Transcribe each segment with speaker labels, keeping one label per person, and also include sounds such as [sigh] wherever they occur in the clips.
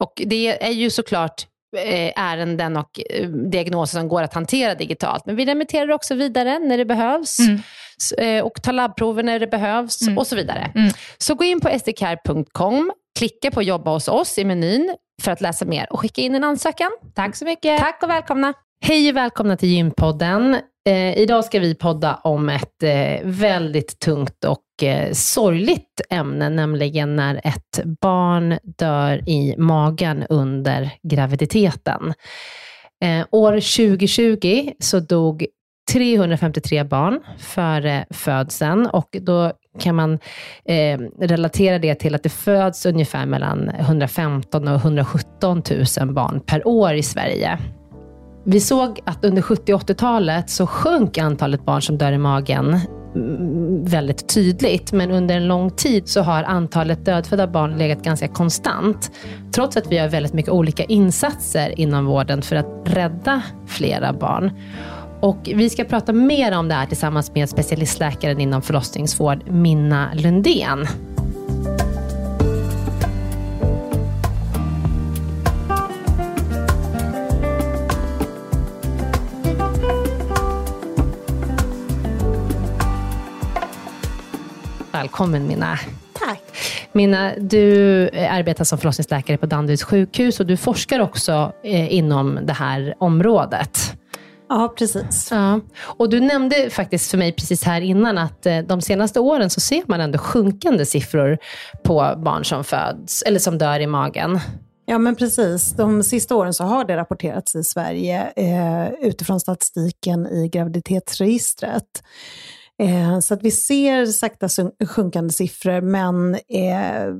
Speaker 1: Och det är ju såklart Eh, ärenden och eh, diagnoser som går att hantera digitalt. Men vi remitterar också vidare när det behövs. Mm. Eh, och tar labbprover när det behövs mm. och så vidare. Mm. Så gå in på sdcare.com, klicka på jobba hos oss i menyn för att läsa mer och skicka in en ansökan.
Speaker 2: Tack så mycket.
Speaker 1: Tack och välkomna. Hej och välkomna till Gympodden. Eh, idag ska vi podda om ett eh, väldigt tungt och Eh, sorgligt ämne, nämligen när ett barn dör i magen under graviditeten. Eh, år 2020 så dog 353 barn före födseln och då kan man eh, relatera det till att det föds ungefär mellan 115 och 117 000 barn per år i Sverige. Vi såg att under 70 och 80-talet så sjönk antalet barn som dör i magen Mm, väldigt tydligt, men under en lång tid så har antalet dödfödda barn legat ganska konstant. Trots att vi gör väldigt mycket olika insatser inom vården för att rädda flera barn. Och vi ska prata mer om det här tillsammans med specialistläkaren inom förlossningsvård, Minna Lundén. Välkommen Minna.
Speaker 3: Tack.
Speaker 1: Minna, du arbetar som förlossningsläkare på Danderyds sjukhus och du forskar också eh, inom det här området.
Speaker 3: Ja, precis.
Speaker 1: Ja. Och du nämnde faktiskt för mig precis här innan att eh, de senaste åren så ser man ändå sjunkande siffror på barn som föds, eller som dör i magen.
Speaker 3: Ja, men precis. De sista åren så har det rapporterats i Sverige eh, utifrån statistiken i graviditetsregistret. Eh, så att vi ser sakta sjunkande siffror, men eh,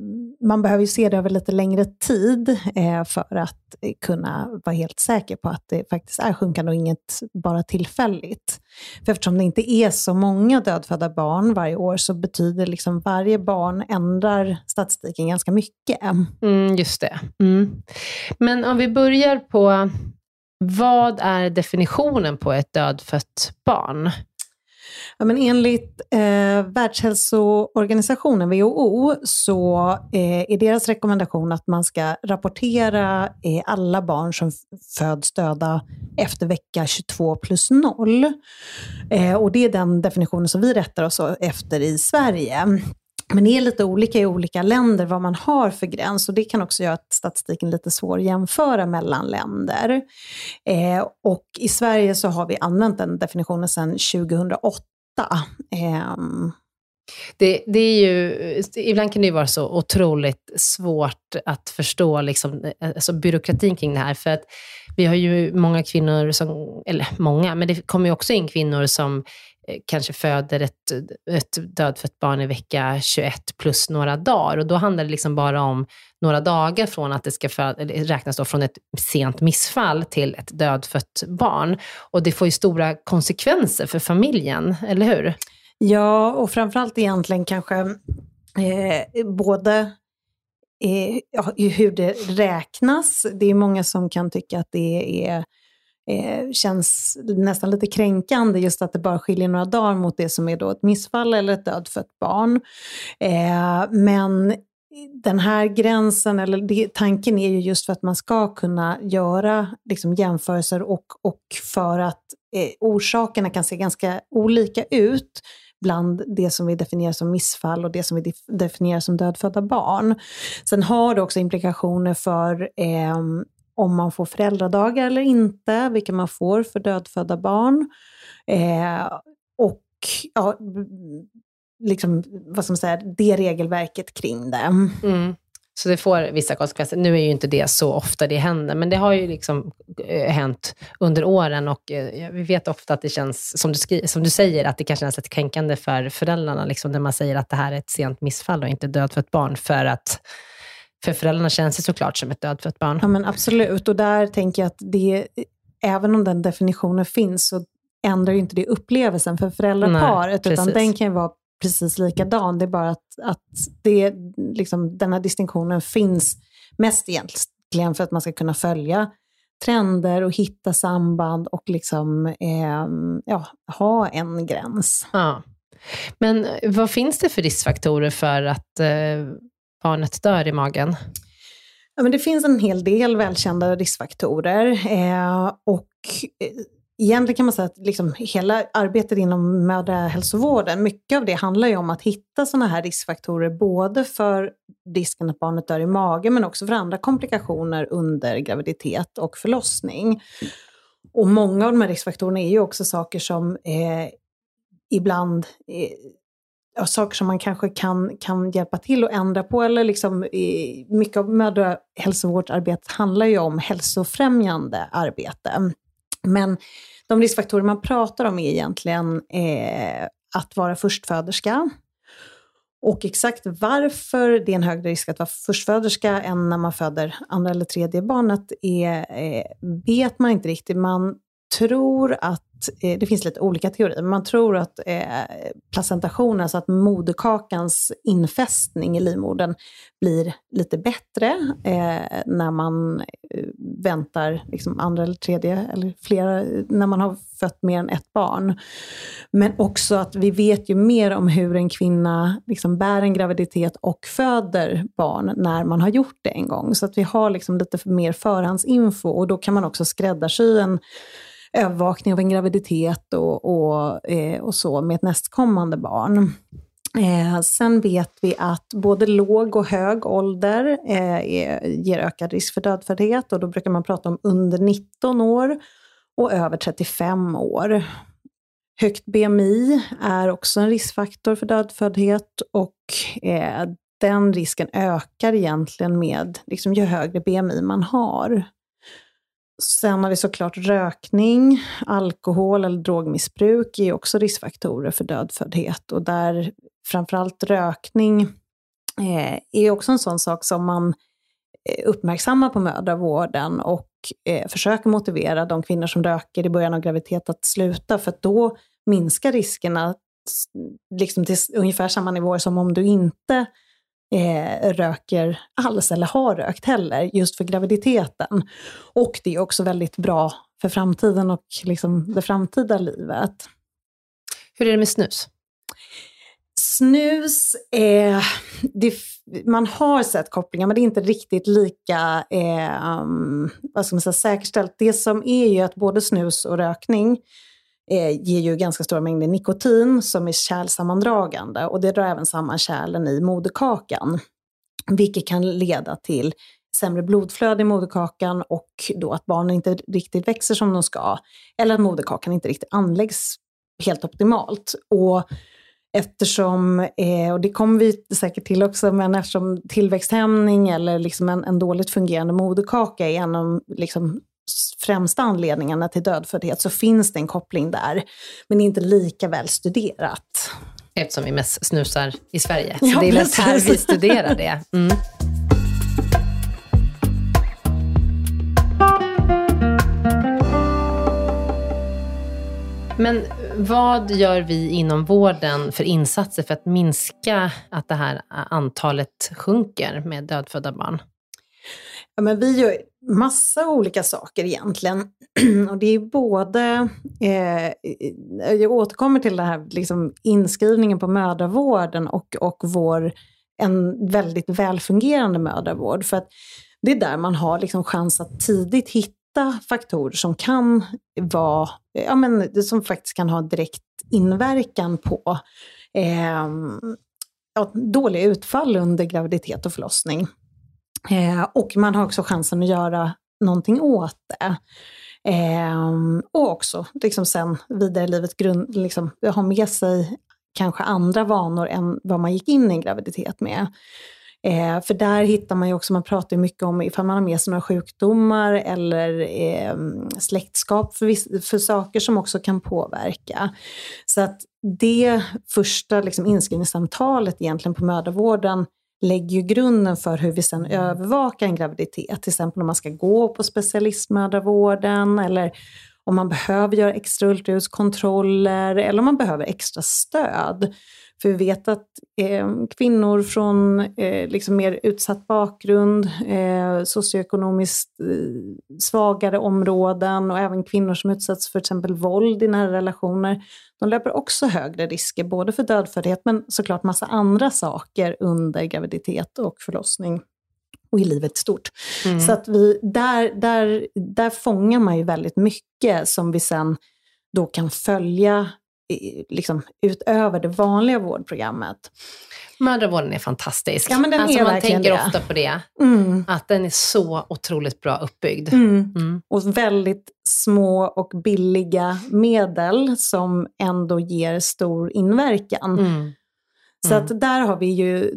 Speaker 3: man behöver ju se det över lite längre tid eh, för att eh, kunna vara helt säker på att det faktiskt är sjunkande och inget bara tillfälligt. För eftersom det inte är så många dödfödda barn varje år så betyder liksom varje barn ändrar statistiken ganska mycket.
Speaker 4: Mm, just det. Mm. Men om vi börjar på, vad är definitionen på ett dödfött barn?
Speaker 3: Ja, men enligt eh, Världshälsoorganisationen, WHO, så eh, är deras rekommendation att man ska rapportera eh, alla barn som föds döda efter vecka 22 plus 0. Eh, och det är den definitionen som vi rättar oss efter i Sverige. Men det är lite olika i olika länder vad man har för gräns och det kan också göra att statistiken är lite svår att jämföra mellan länder. Eh, och i Sverige så har vi använt den definitionen sedan 2008. Eh,
Speaker 4: det, det, är ju, ibland kan det ju vara så otroligt svårt att förstå liksom, eh, alltså byråkratin kring det här. För att vi har ju många kvinnor, som, eller många, men det kommer ju också in kvinnor som Eh, kanske föder ett, ett dödfött barn i vecka 21 plus några dagar. Och då handlar det liksom bara om några dagar från att det ska föd, räknas då från ett sent missfall till ett dödfött barn. Och det får ju stora konsekvenser för familjen, eller hur?
Speaker 3: Ja, och framförallt egentligen kanske eh, både eh, hur det räknas. Det är många som kan tycka att det är eh, känns nästan lite kränkande just att det bara skiljer några dagar mot det som är då ett missfall eller ett dödfött barn. Eh, men den här gränsen, eller det, tanken är ju just för att man ska kunna göra liksom, jämförelser och, och för att eh, orsakerna kan se ganska olika ut bland det som vi definierar som missfall och det som vi definierar som dödfödda barn. Sen har det också implikationer för eh, om man får föräldradagar eller inte, vilka man får för dödfödda barn. Eh, och ja, liksom, vad som säger, det regelverket kring det.
Speaker 4: Mm. Så det får vissa konsekvenser. Nu är ju inte det så ofta det händer, men det har ju liksom eh, hänt under åren och eh, vi vet ofta att det känns, som du, skri- som du säger, att det kan kännas lite kränkande för föräldrarna, liksom, när man säger att det här är ett sent missfall och inte dödfött barn, för att för föräldrarna känns det såklart som ett dödfött barn.
Speaker 3: Ja men absolut, och där tänker jag att det, även om den definitionen finns, så ändrar ju inte det upplevelsen för föräldraparet, utan den kan ju vara precis likadan. Det är bara att, att det, liksom, den här distinktionen finns mest egentligen för att man ska kunna följa trender och hitta samband och liksom, eh, ja, ha en gräns.
Speaker 4: Ja. Men vad finns det för riskfaktorer för att eh, barnet dör i magen?
Speaker 3: Ja, men det finns en hel del välkända riskfaktorer. Eh, och eh, egentligen kan man säga att liksom hela arbetet inom mödrahälsovården, mycket av det handlar ju om att hitta sådana här riskfaktorer, både för risken att barnet dör i magen, men också för andra komplikationer under graviditet och förlossning. Och många av de här riskfaktorerna är ju också saker som eh, ibland eh, saker som man kanske kan, kan hjälpa till att ändra på. Eller liksom, i, mycket av mödrahälsovårdsarbetet handlar ju om hälsofrämjande arbete. Men de riskfaktorer man pratar om är egentligen eh, att vara förstföderska. Och exakt varför det är en högre risk att vara förstföderska än när man föder andra eller tredje barnet är, eh, vet man inte riktigt. Man tror att, eh, det finns lite olika teorier, men man tror att eh, placentationen, alltså att moderkakans infästning i livmodern blir lite bättre eh, när man eh, väntar liksom andra eller tredje, eller flera, när man har fött mer än ett barn. Men också att vi vet ju mer om hur en kvinna liksom bär en graviditet och föder barn när man har gjort det en gång. Så att vi har liksom lite mer förhandsinfo och då kan man också skräddarsy en övervakning av en graviditet och, och, eh, och så med ett nästkommande barn. Eh, sen vet vi att både låg och hög ålder eh, ger ökad risk för dödföddhet och då brukar man prata om under 19 år och över 35 år. Högt BMI är också en riskfaktor för dödföddhet och eh, den risken ökar egentligen med liksom, ju högre BMI man har. Sen har vi såklart rökning, alkohol eller drogmissbruk är också riskfaktorer för dödföddhet. Och där framförallt rökning eh, är också en sån sak som man eh, uppmärksammar på mödravården och eh, försöker motivera de kvinnor som röker i början av graviditet att sluta, för att då minskar riskerna liksom till ungefär samma nivåer som om du inte eh, röker alls eller har rökt heller, just för graviditeten. Och det är också väldigt bra för framtiden och liksom det framtida livet.
Speaker 4: Hur är det med snus?
Speaker 3: Snus, eh, det, man har sett kopplingar men det är inte riktigt lika eh, vad ska man säga, säkerställt. Det som är ju att både snus och rökning eh, ger ju ganska stora mängder nikotin som är kärlsammandragande och det drar även samman kärlen i moderkakan. Vilket kan leda till sämre blodflöde i moderkakan och då att barnen inte riktigt växer som de ska. Eller att moderkakan inte riktigt anläggs helt optimalt. Och eftersom, eh, och det kommer vi säkert till också, men eftersom tillväxthämning eller liksom en, en dåligt fungerande moderkaka är en av liksom, främsta anledningarna till dödföddhet så finns det en koppling där, men inte lika väl studerat.
Speaker 4: Eftersom vi mest snusar i Sverige, så ja, det är väl här vi studerar det. Mm. Men vad gör vi inom vården för insatser för att minska att det här antalet sjunker med dödfödda barn?
Speaker 3: Ja, men vi gör massa olika saker egentligen. [clears throat] Och det är både, eh, jag återkommer till det här liksom inskrivningen på mödravården och, och vår, en väldigt välfungerande mödravård. För att det är där man har liksom chans att tidigt hitta faktorer som kan vara, ja men som faktiskt kan ha direkt inverkan på eh, ja, dåliga utfall under graviditet och förlossning. Eh, och man har också chansen att göra någonting åt det. Eh, och också liksom sen vidare i livet grund, liksom, ha med sig kanske andra vanor än vad man gick in i en graviditet med. Eh, för där hittar man ju också, man pratar ju mycket om ifall man har med sig några sjukdomar eller eh, släktskap för, viss, för saker som också kan påverka. Så att det första liksom, inskrivningssamtalet egentligen på mödravården lägger ju grunden för hur vi sen övervakar en graviditet. Till exempel om man ska gå på specialistmödravården eller om man behöver göra extra ultraljudskontroller eller om man behöver extra stöd. För vi vet att eh, kvinnor från eh, liksom mer utsatt bakgrund, eh, socioekonomiskt eh, svagare områden och även kvinnor som utsätts för till exempel våld i nära relationer, de löper också högre risker, både för dödföddhet men såklart massa andra saker under graviditet och förlossning och i livet stort. Mm. Så att vi, där, där, där fångar man ju väldigt mycket som vi sen då kan följa liksom, utöver det vanliga vårdprogrammet.
Speaker 4: Mödravården är fantastisk.
Speaker 3: Ja, men den alltså, är
Speaker 4: man tänker
Speaker 3: det.
Speaker 4: ofta på det, mm. att den är så otroligt bra uppbyggd.
Speaker 3: Mm. Mm. Och väldigt små och billiga medel som ändå ger stor inverkan. Så mm. att där har vi ju,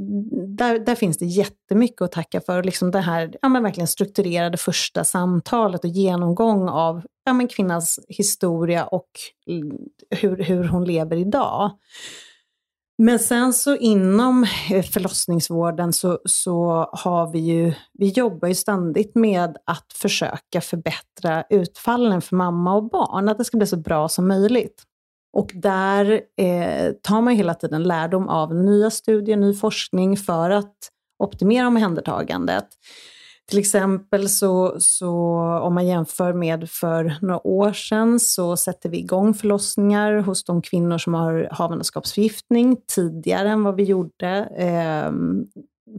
Speaker 3: där, där finns det jättemycket att tacka för. Liksom det här ja, men verkligen strukturerade första samtalet och genomgång av ja, men kvinnans historia och hur, hur hon lever idag. Men sen så inom förlossningsvården så, så har vi ju, vi jobbar ju ständigt med att försöka förbättra utfallen för mamma och barn, att det ska bli så bra som möjligt. Och där eh, tar man hela tiden lärdom av nya studier, ny forskning för att optimera omhändertagandet. Till exempel så, så om man jämför med för några år sedan så sätter vi igång förlossningar hos de kvinnor som har havandeskapsförgiftning tidigare än vad vi gjorde eh,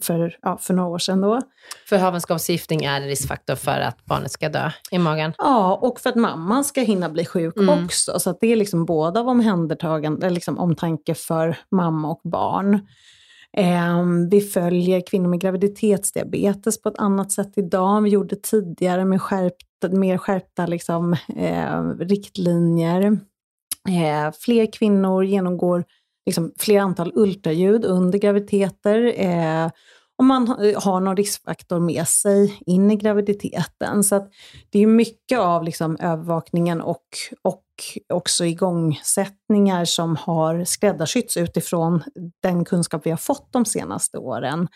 Speaker 3: för, ja, för några år sedan då.
Speaker 4: För havandeskapsförgiftning är en riskfaktor för att barnet ska dö i magen?
Speaker 3: Ja, och för att mamman ska hinna bli sjuk mm. också. Så det är liksom både av omhändertagande, liksom omtanke för mamma och barn. Eh, vi följer kvinnor med graviditetsdiabetes på ett annat sätt idag än vi gjorde tidigare med skärpt, mer skärpta liksom, eh, riktlinjer. Eh, fler kvinnor genomgår liksom fler antal ultraljud under graviditeter. Eh, om man eh, har någon riskfaktor med sig in i graviditeten. Så att det är mycket av liksom övervakningen och, och också igångsättningar som har skräddarsytts utifrån den kunskap vi har fått de senaste åren.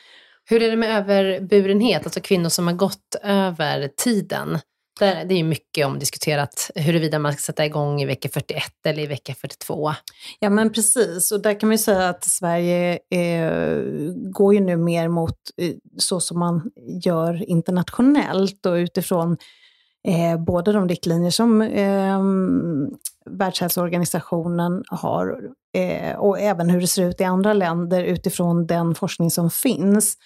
Speaker 4: Hur är det med överburenhet, alltså kvinnor som har gått över tiden? Efter, det är ju mycket omdiskuterat huruvida man ska sätta igång i vecka 41 eller i vecka 42.
Speaker 3: Ja men precis, och där kan man ju säga att Sverige eh, går ju nu mer mot eh, så som man gör internationellt och utifrån eh, både de riktlinjer som eh, Världshälsoorganisationen har eh, och även hur det ser ut i andra länder utifrån den forskning som finns.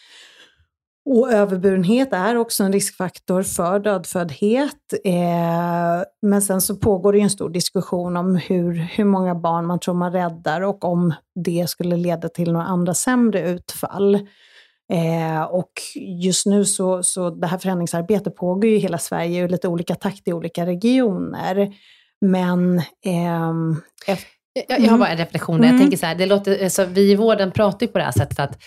Speaker 3: Och överburenhet är också en riskfaktor för dödföddhet. Eh, men sen så pågår det ju en stor diskussion om hur, hur många barn man tror man räddar och om det skulle leda till några andra sämre utfall. Eh, och just nu så, så det här förändringsarbetet pågår ju i hela Sverige i lite olika takt i olika regioner. Men eh,
Speaker 4: efter jag, jag har bara en reflektion där. Jag mm. tänker så här, det låter, alltså, vi i vården pratar ju på det här sättet att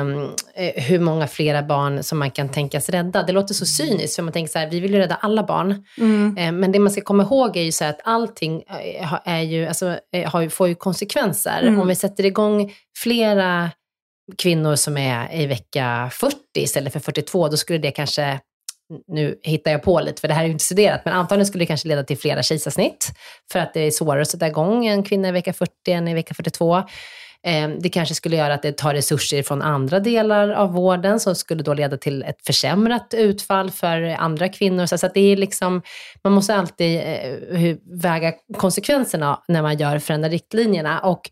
Speaker 4: um, hur många flera barn som man kan tänkas rädda. Det låter så cyniskt, för man tänker så här, vi vill ju rädda alla barn. Mm. Um, men det man ska komma ihåg är ju så här att allting eh, är ju, alltså, har, får ju konsekvenser. Mm. Om vi sätter igång flera kvinnor som är i vecka 40 istället för 42, då skulle det kanske nu hittar jag på lite, för det här är ju inte studerat, men antagligen skulle det kanske leda till flera kejsarsnitt, för att det är svårare att sätta igång en kvinna i vecka 40 än i vecka 42. Eh, det kanske skulle göra att det tar resurser från andra delar av vården, som skulle då leda till ett försämrat utfall för andra kvinnor. Så att det är liksom, man måste alltid eh, väga konsekvenserna när man gör förändra riktlinjerna. Och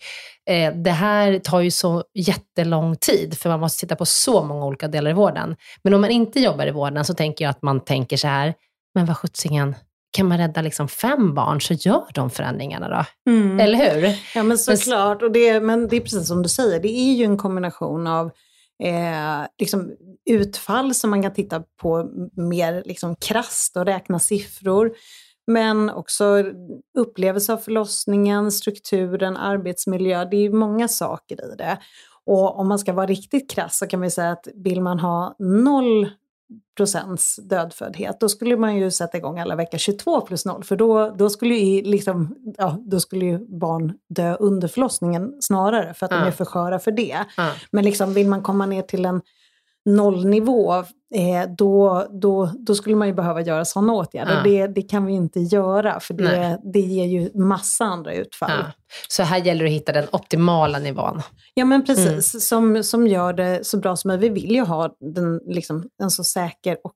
Speaker 4: eh, det här tar ju så jättelång tid, för man måste titta på så många olika delar i vården. Men om man inte jobbar i vården så tänker jag att man tänker så här, men vad sjuttsingen, kan man rädda liksom fem barn så gör de förändringarna då. Mm. Eller hur?
Speaker 3: Ja men såklart, och det, men det är precis som du säger, det är ju en kombination av eh, liksom utfall som man kan titta på mer liksom krasst och räkna siffror. Men också upplevelse av förlossningen, strukturen, arbetsmiljö. Det är många saker i det. Och om man ska vara riktigt krass så kan vi säga att vill man ha noll procents dödföddhet, då skulle man ju sätta igång alla vecka 22 plus 0, för då, då, skulle ju liksom, ja, då skulle ju barn dö under förlossningen snarare, för att mm. de är för sköra för det. Mm. Men liksom, vill man komma ner till en nollnivå, eh, då, då, då skulle man ju behöva göra sådana åtgärder. Ja. Det, det kan vi inte göra, för det, det ger ju massa andra utfall. Ja.
Speaker 4: Så här gäller det att hitta den optimala nivån?
Speaker 3: Ja, men precis. Mm. Som, som gör det så bra som möjligt. Vi vill ju ha den, liksom, en så säker och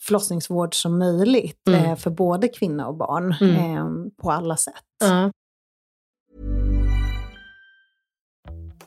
Speaker 3: förlossningsvård som möjligt mm. eh, för både kvinna och barn mm. eh, på alla sätt.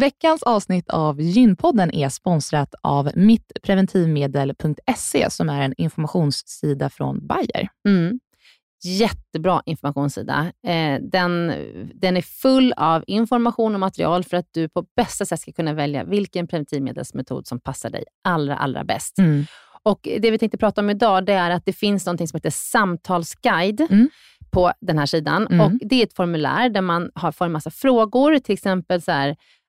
Speaker 5: Veckans avsnitt av Gynpodden är sponsrat av mittpreventivmedel.se som är en informationssida från Bayer.
Speaker 4: Mm. Jättebra informationssida. Eh, den, den är full av information och material för att du på bästa sätt ska kunna välja vilken preventivmedelsmetod som passar dig allra, allra bäst. Mm. Och Det vi tänkte prata om idag det är att det finns något som heter samtalsguide mm. på den här sidan. Mm. Och Det är ett formulär där man har får en massa frågor, till exempel så här,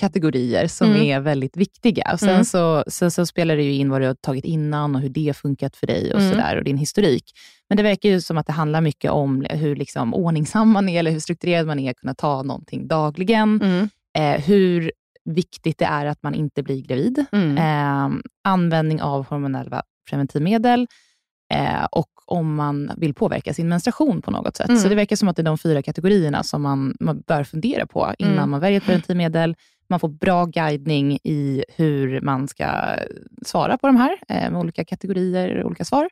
Speaker 5: kategorier som
Speaker 4: Mm.
Speaker 5: är väldigt viktiga. Och sen,
Speaker 4: Mm.
Speaker 5: så, sen så spelar det ju in vad du har tagit innan och hur det har funkat för dig och,
Speaker 4: Mm.
Speaker 5: sådär, och din historik. Men det verkar ju som att det handlar mycket om hur liksom ordningsam man är, eller hur strukturerad man är, att kunna ta någonting dagligen.
Speaker 4: Mm.
Speaker 5: Eh, hur viktigt det är att man inte blir gravid.
Speaker 4: Mm.
Speaker 5: Eh, användning av hormonella preventivmedel eh, och om man vill påverka sin menstruation på något sätt.
Speaker 4: Mm.
Speaker 5: Så det verkar som att det är de fyra kategorierna som man, man bör fundera på innan
Speaker 4: Mm.
Speaker 5: man väljer ett preventivmedel. Man får bra guidning i hur man ska svara på de här, eh, med olika kategorier och olika svar.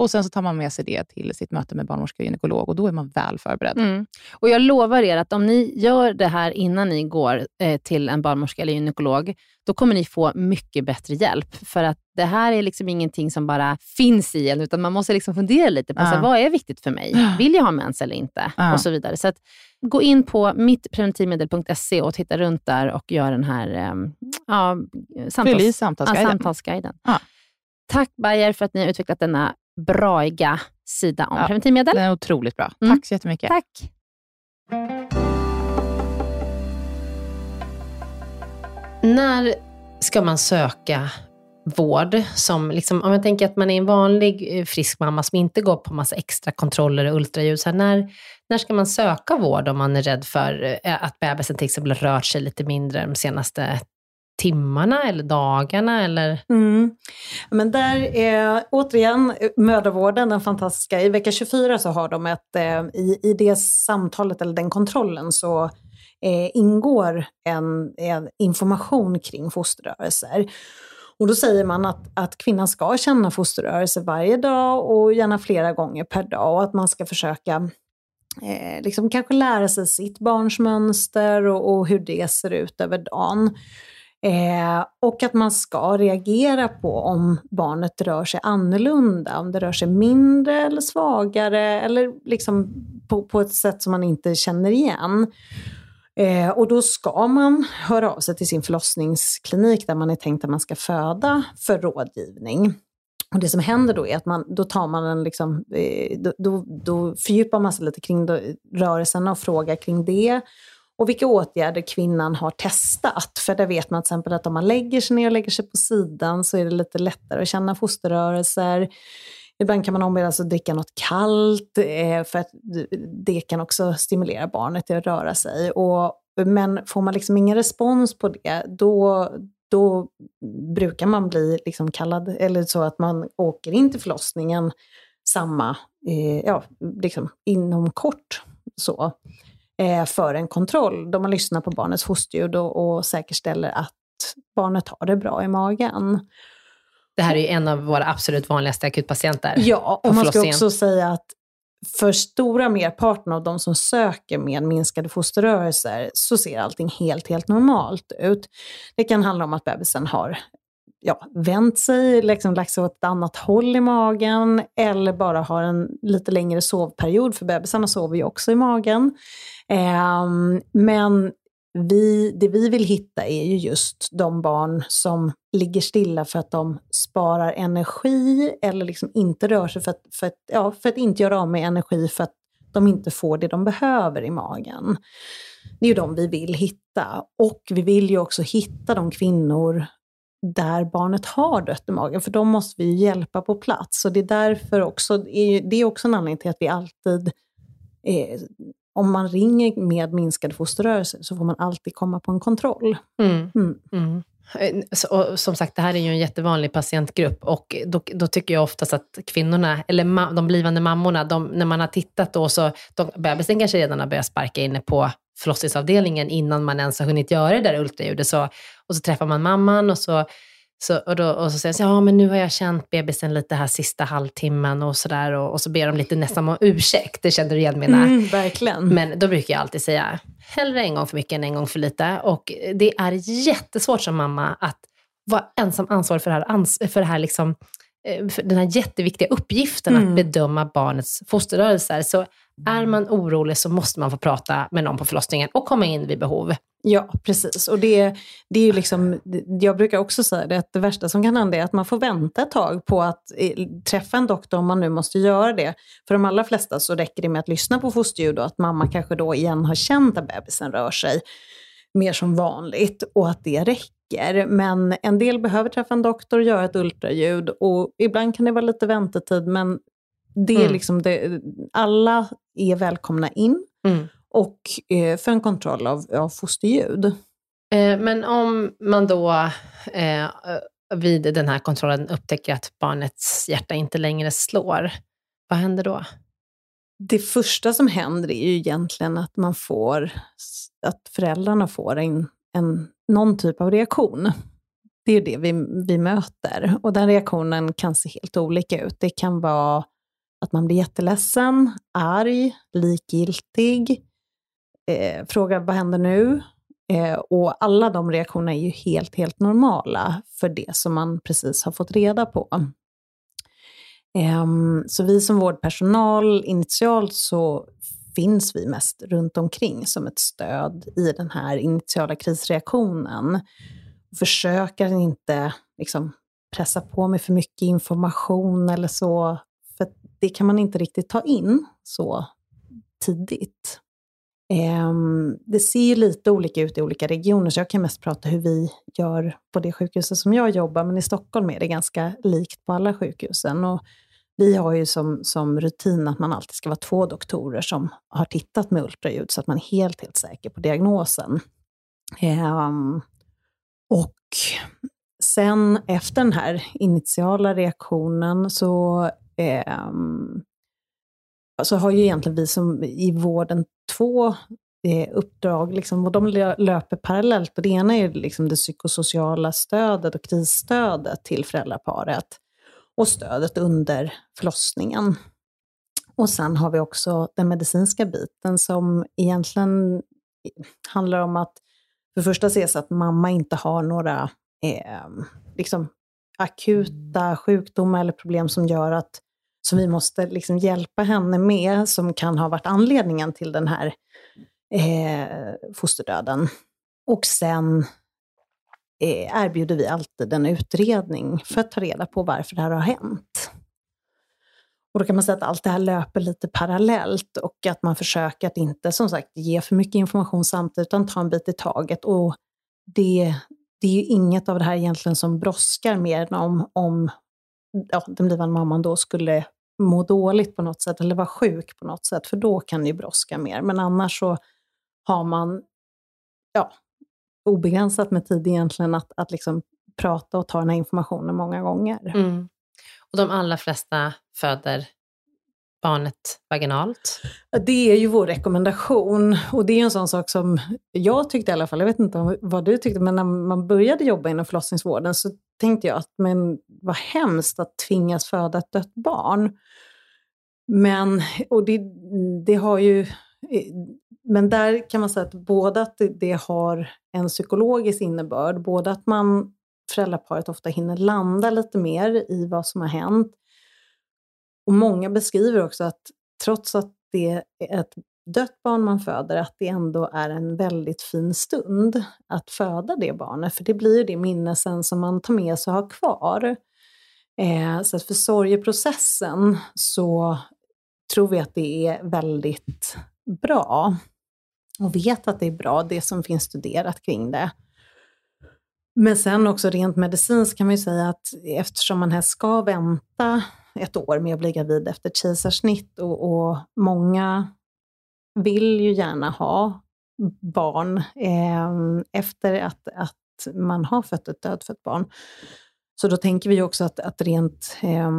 Speaker 5: Och Sen så tar man med sig det till sitt möte med barnmorska och gynekolog och då är man väl förberedd.
Speaker 4: Mm. Och Jag lovar er att om ni gör det här innan ni går eh, till en barnmorska eller gynekolog, då kommer ni få mycket bättre hjälp. För att det här är liksom ingenting som bara finns i en, utan man måste liksom fundera lite på
Speaker 5: Ja.
Speaker 4: så här, vad är viktigt för mig. Vill jag ha mens eller inte?
Speaker 5: Ja.
Speaker 4: Och så vidare. Så att, gå in på mittpreventivmedel.se och titta runt där och gör den här eh, ja, samtals, ja,
Speaker 5: samtalsguiden.
Speaker 4: samtalsguiden.
Speaker 5: Ja.
Speaker 4: Tack Bayer för att ni har utvecklat denna braiga sida om
Speaker 5: Ja.
Speaker 4: preventivmedel.
Speaker 5: Den är otroligt bra.
Speaker 4: Mm.
Speaker 5: Tack så jättemycket.
Speaker 4: Tack. När ska man söka vård? Som liksom, om jag tänker att man är en vanlig eh, frisk mamma som inte går på massa extra kontroller och ultraljud. Så här, när, när ska man söka vård om man är rädd för eh, att bebisen till exempel rört sig lite mindre de senaste timmarna eller dagarna? Eller?
Speaker 3: Mm. Men där är återigen mödravården, den fantastiska. I vecka 24 så har de ett, eh, i, i det samtalet eller den kontrollen så eh, ingår en, en information kring fosterrörelser. Och då säger man att, att kvinnan ska känna fosterrörelser varje dag och gärna flera gånger per dag och att man ska försöka eh, liksom kanske lära sig sitt barns mönster och, och hur det ser ut över dagen. Eh, och att man ska reagera på om barnet rör sig annorlunda, om det rör sig mindre eller svagare eller liksom på, på ett sätt som man inte känner igen. Eh, och då ska man höra av sig till sin förlossningsklinik där man är tänkt att man ska föda för rådgivning. Och det som händer då är att man, då tar man en liksom, eh, då, då, då fördjupar man sig lite kring rörelserna och frågar kring det. Och vilka åtgärder kvinnan har testat. För där vet man till exempel att om man lägger sig ner och lägger sig på sidan så är det lite lättare att känna fosterrörelser. Ibland kan man ombedas att dricka något kallt eh, för att det kan också stimulera barnet till att röra sig. Och, men får man liksom ingen respons på det, då, då brukar man bli liksom kallad, eller så att man åker in till förlossningen samma, eh, ja, liksom inom kort. Så eh, för en kontroll, då man lyssnar på barnets fosterljud och, och säkerställer att barnet har det bra i magen.
Speaker 4: Det här är ju en av våra absolut vanligaste akutpatienter.
Speaker 3: Ja, och man ska också säga att för stora merparten av de som söker med minskade fosterrörelser så ser allting helt, helt normalt ut. Det kan handla om att bebisen har ja, vänt sig, liksom lagt sig åt ett annat håll i magen eller bara har en lite längre sovperiod, för bebisarna sover ju också i magen. Eh, men vi, det vi vill hitta är ju just de barn som ligger stilla för att de sparar energi eller liksom inte rör sig för att, för att, ja, för att inte göra av med energi för att de inte får det de behöver i magen. Det är ju de vi vill hitta. Och vi vill ju också hitta de kvinnor där barnet har dött i magen, för de måste vi hjälpa på plats. Och det är därför också, det är, också en anledning till att vi alltid eh, om man ringer med minskade fosterrörelser så får man alltid komma på en kontroll.
Speaker 4: Mm.
Speaker 3: Mm.
Speaker 4: Mm. Eh, Så, och som sagt, det här är ju en jättevanlig patientgrupp och då, då tycker jag oftast att kvinnorna, eller ma- de blivande mammorna, de, när man har tittat då så, de, bebisen kanske redan har börjat sparka inne på förlossningsavdelningen innan man ens har hunnit göra det där ultraljudet. Så, och så träffar man mamman och så, så, och då, och så säger de, ja men nu har jag känt bebisen lite här sista halvtimmen och sådär. Och, och så ber de lite nästan om ursäkt, det kände du igen mina.
Speaker 3: Mm, verkligen.
Speaker 4: Men då brukar jag alltid säga, hellre en gång för mycket än en gång för lite. Och det är jättesvårt som mamma att vara ensam ansvarig för det här, för det här liksom eh, den här jätteviktiga uppgiften
Speaker 3: Mm.
Speaker 4: att bedöma barnets fosterrörelser. Så är man orolig så måste man få prata med någon på förlossningen och komma in vid behov.
Speaker 3: Ja, precis. Och det, det är ju liksom, jag brukar också säga det, att det värsta som kan hända är att man får vänta ett tag på att eh, träffa en doktor om man nu måste göra det. För de allra flesta så räcker det med att lyssna på fosterljud och att mamma kanske då igen har känt att bebisen rör sig mer som vanligt och att det räcker. Men en del behöver träffa en doktor och göra ett ultraljud och ibland kan det vara lite väntetid men det är
Speaker 4: Mm.
Speaker 3: liksom det, alla är välkomna in och eh, för en kontroll av, av fosterljud.
Speaker 4: Eh, Men om man då eh, vid den här kontrollen upptäcker att barnets hjärta inte längre slår, vad händer då?
Speaker 3: Det första som händer är ju egentligen att man får, att föräldrarna får en, en, någon typ av reaktion. Det är ju det vi, vi möter. Och den reaktionen kan se helt olika ut. Det kan vara att man blir jätteledsen, arg, likgiltig, eh, frågar vad händer nu? Eh, och alla de reaktionerna är ju helt, helt normala för det som man precis har fått reda på. Eh, så vi som vårdpersonal, initialt så finns vi mest runt omkring som ett stöd i den här initiala krisreaktionen. Försöker inte liksom, pressa på med för mycket information eller så, det kan man inte riktigt ta in så tidigt. Ehm, det ser ju lite olika ut i olika regioner, så jag kan mest prata hur vi gör på det sjukhuset som jag jobbar, men i Stockholm är det ganska likt på alla sjukhusen. Och vi har ju som, som rutin att man alltid ska vara två doktorer som har tittat med ultraljud, så att man är helt, helt säker på diagnosen. Um, och sen efter den här initiala reaktionen så Eh, så har ju egentligen vi som i vården två eh, uppdrag, liksom, och de löper parallellt. Och det ena är liksom det psykosociala stödet och krisstödet till föräldraparet och stödet under förlossningen. Och sen har vi också den medicinska biten som egentligen handlar om att för det första ses att mamma inte har några eh, liksom akuta sjukdomar eller problem som gör att som vi måste liksom hjälpa henne med, som kan ha varit anledningen till den här eh, fosterdöden. Och sen eh, erbjuder vi alltid en utredning för att ta reda på varför det här har hänt. Och då kan man säga att allt det här löper lite parallellt och att man försöker att inte, som sagt, ge för mycket information samtidigt, utan ta en bit i taget. Och det, det är ju inget av det här egentligen som brådskar mer än om, om ja, den blivande mamman då skulle må dåligt på något sätt eller vara sjuk på något sätt, för då kan det ju brådska mer. Men annars så har man ja, obegränsat med tid egentligen att, att liksom prata och ta den här informationen många gånger.
Speaker 4: Mm. Och de allra flesta föder barnet vaginalt.
Speaker 3: Det är ju vår rekommendation och det är en sån sak som jag tyckte i alla fall, jag vet inte vad du tyckte, men när man började jobba inom förlossningsvården så tänkte jag att men vad hemskt att tvingas föda ett dött barn. Men, och det, det har ju, men där kan man säga att både att det, det har en psykologisk innebörd, både att man, föräldraparet ofta hinner landa lite mer i vad som har hänt, och många beskriver också att trots att det är ett dött barn man föder, att det ändå är en väldigt fin stund att föda det barnet. För det blir det minne sen som man tar med sig och har kvar. Eh, så att för sorgeprocessen så tror vi att det är väldigt bra. Och vet att det är bra, det som finns studerat kring det. Men sen också rent medicinskt kan man ju säga att eftersom man här ska vänta ett år med att bli gravid efter ett kejsarsnitt och, och många vill ju gärna ha barn eh, efter att, att man har fött ett dödfött barn. Så då tänker vi ju också att, att rent eh,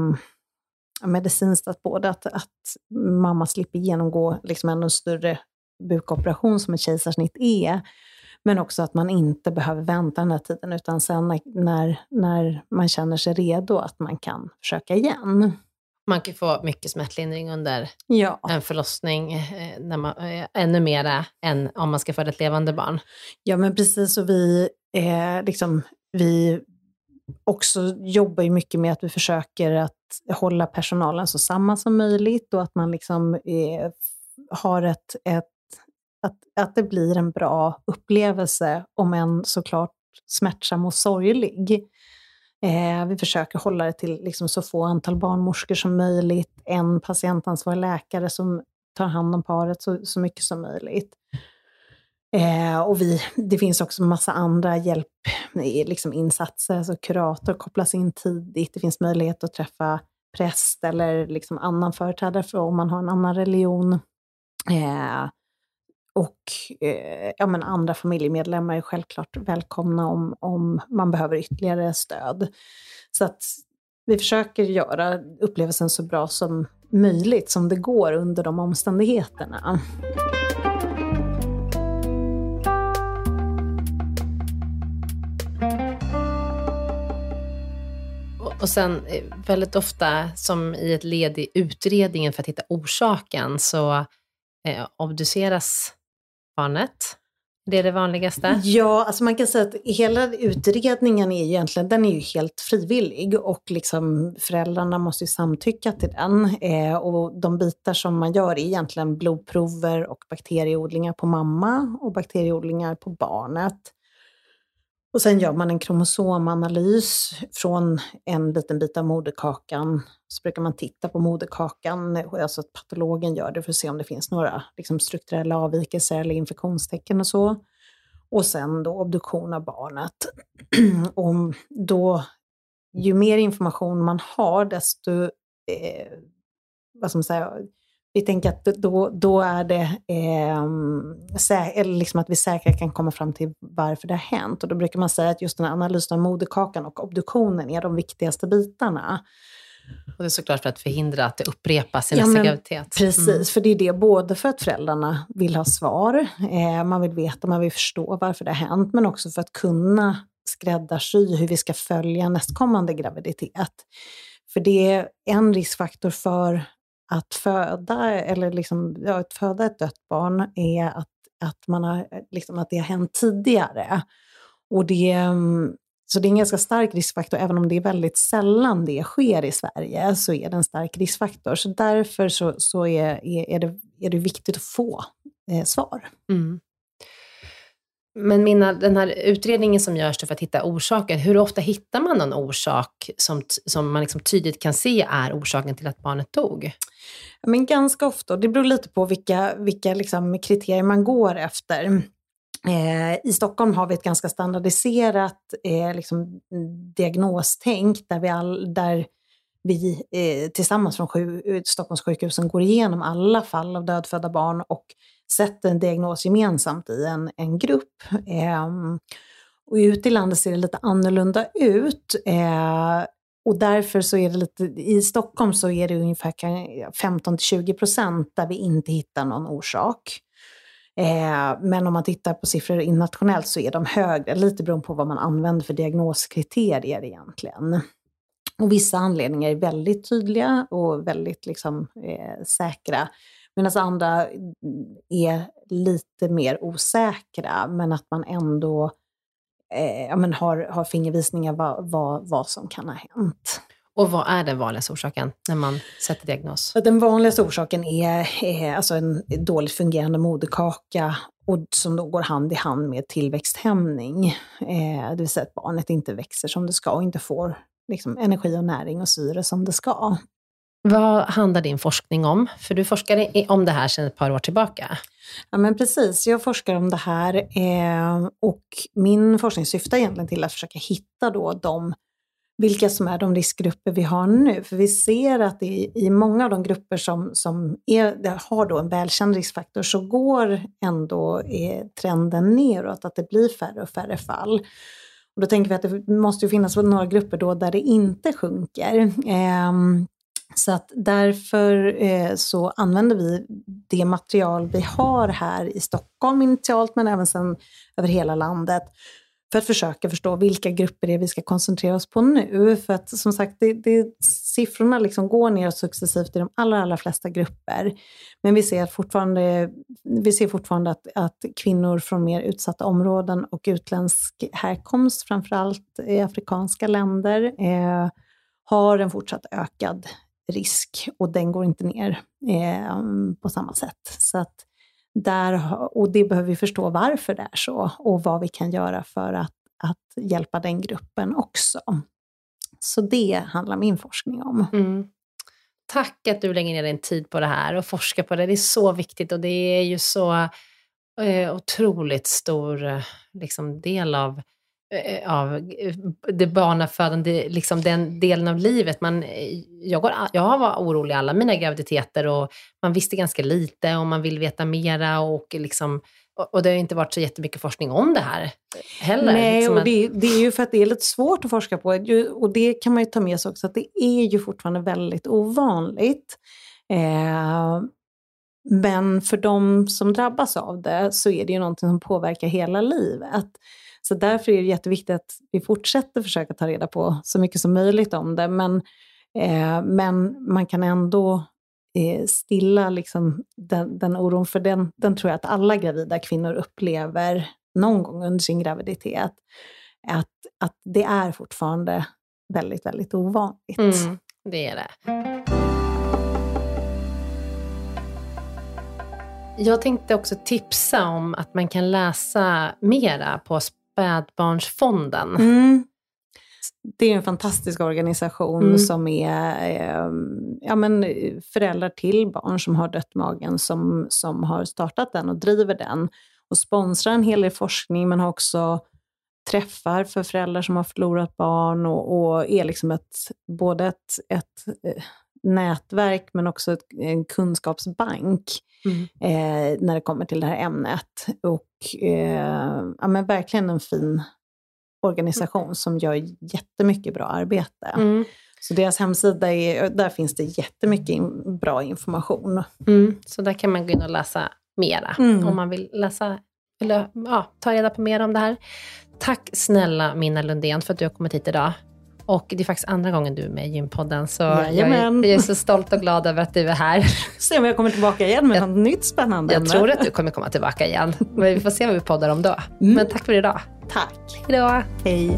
Speaker 3: medicinskt, att både att, att mamma slipper genomgå liksom en större bukoperation som ett kejsarsnitt är, men också att man inte behöver vänta den här tiden, utan sen när, när, när man känner sig redo, att man kan försöka igen.
Speaker 4: Man kan få mycket smärtlindring under
Speaker 3: Ja.
Speaker 4: en förlossning, eh, när man, eh, ännu mera än om man ska föda ett levande barn.
Speaker 3: Ja, men precis. Och vi, eh, liksom, vi också jobbar ju mycket med att vi försöker att hålla personalen så samman som möjligt och att man liksom eh, har ett, ett att, att det blir en bra upplevelse, om än såklart smärtsam och sorglig. Eh, vi försöker hålla det till liksom så få antal barnmorskor som möjligt, en patientansvarig läkare som tar hand om paret så, så mycket som möjligt. Eh, och vi, det finns också massa andra hjälp, liksom insatser, alltså kurator kopplas in tidigt, det finns möjlighet att träffa präst eller liksom annan företrädare för om man har en annan religion. Eh, och eh, ja, men andra familjemedlemmar är självklart välkomna om, om man behöver ytterligare stöd. Så att vi försöker göra upplevelsen så bra som möjligt, som det går under de omständigheterna.
Speaker 4: Och sen eh, väldigt ofta, som i ett led i utredningen för att hitta orsaken, så eh, obduceras barnet. Det är det vanligaste?
Speaker 3: Ja, alltså man kan säga att hela utredningen är egentligen den är ju helt frivillig och liksom föräldrarna måste ju samtycka till den. Eh, och de bitar som man gör är egentligen blodprover och bakterieodlingar på mamma och bakterieodlingar på barnet. Och sen gör man en kromosomanalys från en liten bit av moderkakan. Så brukar man titta på moderkakan, alltså att patologen gör det för att se om det finns några liksom, strukturella avvikelser eller infektionstecken och så. Och sen då obduktion av barnet. [clears throat] och då, ju mer information man har, desto eh, vad ska man säga, vi tänker att då, då är det eh, eller liksom att vi säkert kan komma fram till varför det har hänt. Och då brukar man säga att just den här analysen av moderkakan och obduktionen är de viktigaste bitarna.
Speaker 4: Och det är såklart för att förhindra att det upprepas i nästa ja, graviditet.
Speaker 3: Precis, mm. för det är det både för att föräldrarna vill ha svar, eh, man vill veta, man vill förstå varför det har hänt, men också för att kunna skräddarsy hur vi ska följa nästkommande graviditet. För det är en riskfaktor för att föda, eller liksom, ja, att föda ett dött barn är att, att, man har, eh, liksom, att det har hänt tidigare. Och det, mm, så det är en ganska stark riskfaktor, även om det är väldigt sällan det sker i Sverige, så är det en stark riskfaktor. Så därför så, så är, är, är, det, är det viktigt att få eh, svar. Mm.
Speaker 4: Men Minna, den här utredningen som görs för att hitta orsaker, hur ofta hittar man någon orsak som, som man liksom tydligt kan se är orsaken till att barnet dog?
Speaker 3: Men ganska ofta, det beror lite på vilka, vilka liksom kriterier man går efter. Eh, I Stockholm har vi ett ganska standardiserat eh, liksom, diagnostänk där vi, all, där vi eh, tillsammans från sju, eh, Stockholms sjukhusen går igenom alla fall av dödfödda barn och sätter en diagnos gemensamt i en, en grupp. Eh, och ute i landet ser det lite annorlunda ut. Eh, och därför så är det lite, i Stockholm så är det ungefär 15-20 procent där vi inte hittar någon orsak. Eh, men om man tittar på siffror internationellt så är de högre, lite beroende på vad man använder för diagnoskriterier egentligen. Och vissa anledningar är väldigt tydliga och väldigt liksom, eh, säkra. Medan andra är lite mer osäkra, men att man ändå eh, ja, men har, har fingervisningar vad, vad, vad som kan ha hänt.
Speaker 4: Och vad är den vanligaste orsaken när man sätter diagnos?
Speaker 3: Den vanligaste orsaken är, är alltså en dåligt fungerande moderkaka och som då går hand i hand med tillväxthämning. Eh, det vill säga att barnet inte växer som det ska och inte får liksom, energi och näring och syre som det ska.
Speaker 4: Vad handlar din forskning om? För du forskar om det här sedan ett par år tillbaka.
Speaker 3: Ja, men precis. Jag forskar om det här eh, och min forskning syftar egentligen till att försöka hitta då de, vilka som är de riskgrupper vi har nu. För vi ser att i, i många av de grupper som, som är, har då en välkänd riskfaktor så går ändå eh, trenden neråt, att det blir färre och färre fall. Och då tänker vi att det måste finnas några grupper då där det inte sjunker. Eh, så att därför eh, så använder vi det material vi har här i Stockholm initialt, men även sen över hela landet, för att försöka förstå vilka grupper det är vi ska koncentrera oss på nu. För att som sagt, det, det, siffrorna liksom går ner successivt i de allra, allra flesta grupper. Men vi ser fortfarande, vi ser fortfarande att, att kvinnor från mer utsatta områden och utländsk härkomst, framförallt i afrikanska länder, eh, har en fortsatt ökad risk och den går inte ner eh, på samma sätt. Så att där, och det behöver vi förstå varför det är så och vad vi kan göra för att, att hjälpa den gruppen också. Så det handlar min forskning om.
Speaker 4: Mm. Tack att du lägger ner din tid på det här och forskar på det. Det är så viktigt och det är ju så eh, otroligt stor eh, liksom, del av Eh, av eh, det barnafödande, liksom den delen av livet. Man, jag, går, jag var orolig alla mina graviditeter och man visste ganska lite och man vill veta mera och liksom och det har inte varit så jättemycket forskning om det här heller.
Speaker 3: Nej,
Speaker 4: liksom
Speaker 3: och det, det, är ju för att det är lite svårt att forska på. Och det kan man ju ta med sig också, att det är ju fortfarande väldigt ovanligt. Eh, men för de som drabbas av det så är det ju någonting som påverkar hela livet. Så därför är det jätteviktigt att vi fortsätter försöka ta reda på så mycket som möjligt om det. Men, eh, men man kan ändå eh, stilla liksom den, den oron, för den, den tror jag att alla gravida kvinnor upplever någon gång under sin graviditet. Att, att det är fortfarande väldigt, väldigt ovanligt.
Speaker 4: Mm, det är det. Jag tänkte också tipsa om att man kan läsa mera på Spädbarnsfonden.
Speaker 3: Mm. Det är en fantastisk organisation mm. som är eh, ja, men föräldrar till barn som har dött magen som, som har startat den och driver den och sponsrar en hel del forskning men har också träffar för föräldrar som har förlorat barn och, och är liksom ett, både ett, ett eh, nätverk men också en kunskapsbank mm. eh, när det kommer till det här ämnet. Och eh, ja, men verkligen en fin organisation mm. som gör jättemycket bra arbete. Mm. Så deras hemsida, är, där finns det jättemycket in, bra information.
Speaker 4: Mm. Så där kan man gå in och läsa mera mm. om man vill läsa eller ja, ta reda på mer om det här. Tack snälla Minna Lundén för att du har kommit hit idag. Och det är faktiskt andra gången du är med i Gympodden, så jag är, jag är, så stolt och glad över att du är här. [laughs]
Speaker 3: Se om jag kommer tillbaka igen med jag, något nytt spännande.
Speaker 4: Jag tror att du kommer komma tillbaka igen. Men vi får se vad vi poddar om då. Mm. Men tack för idag.
Speaker 3: Tack.
Speaker 4: Hejdå.
Speaker 3: Hej.